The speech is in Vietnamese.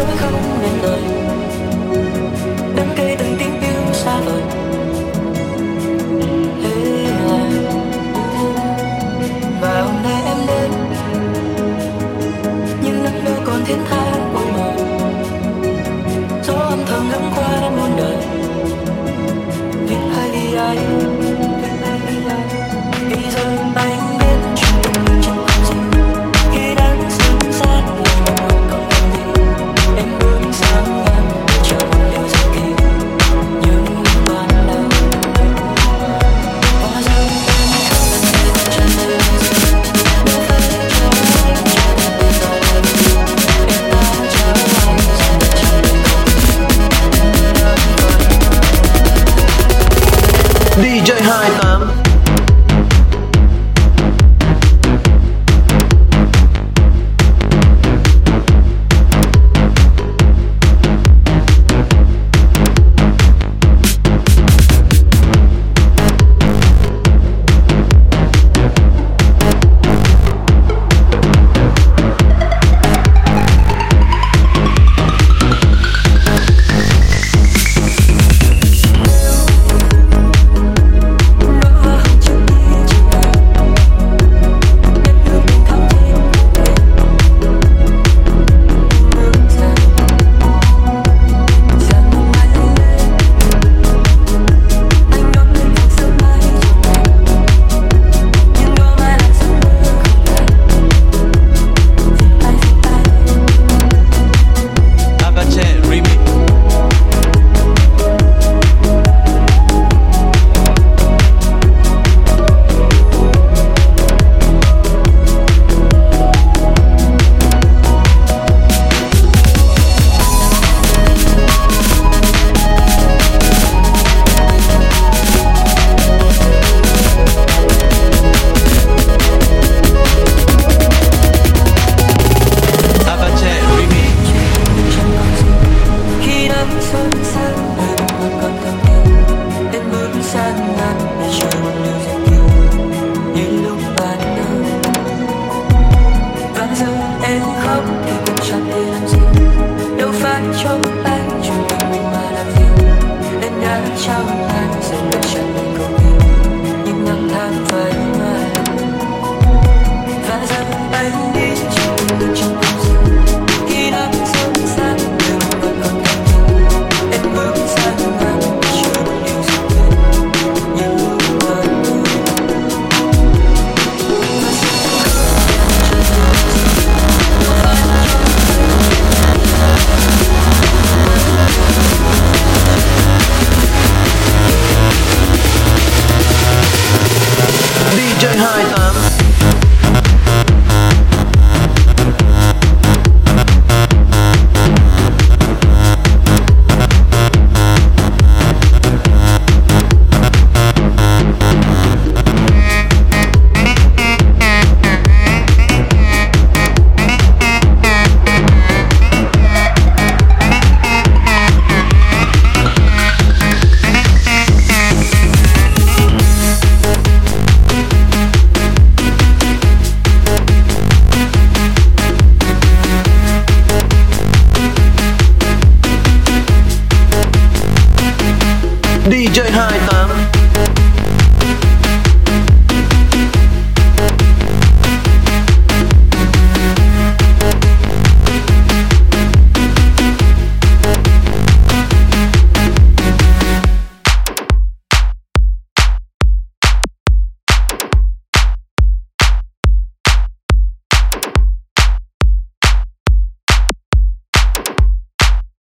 nỗi không nên lời. Đắng cay từng tiếng yêu xa vời. Và hôm nay em đến nhưng nắng đâu còn thiên tha DJ 28 You look back 嗨。DJ 28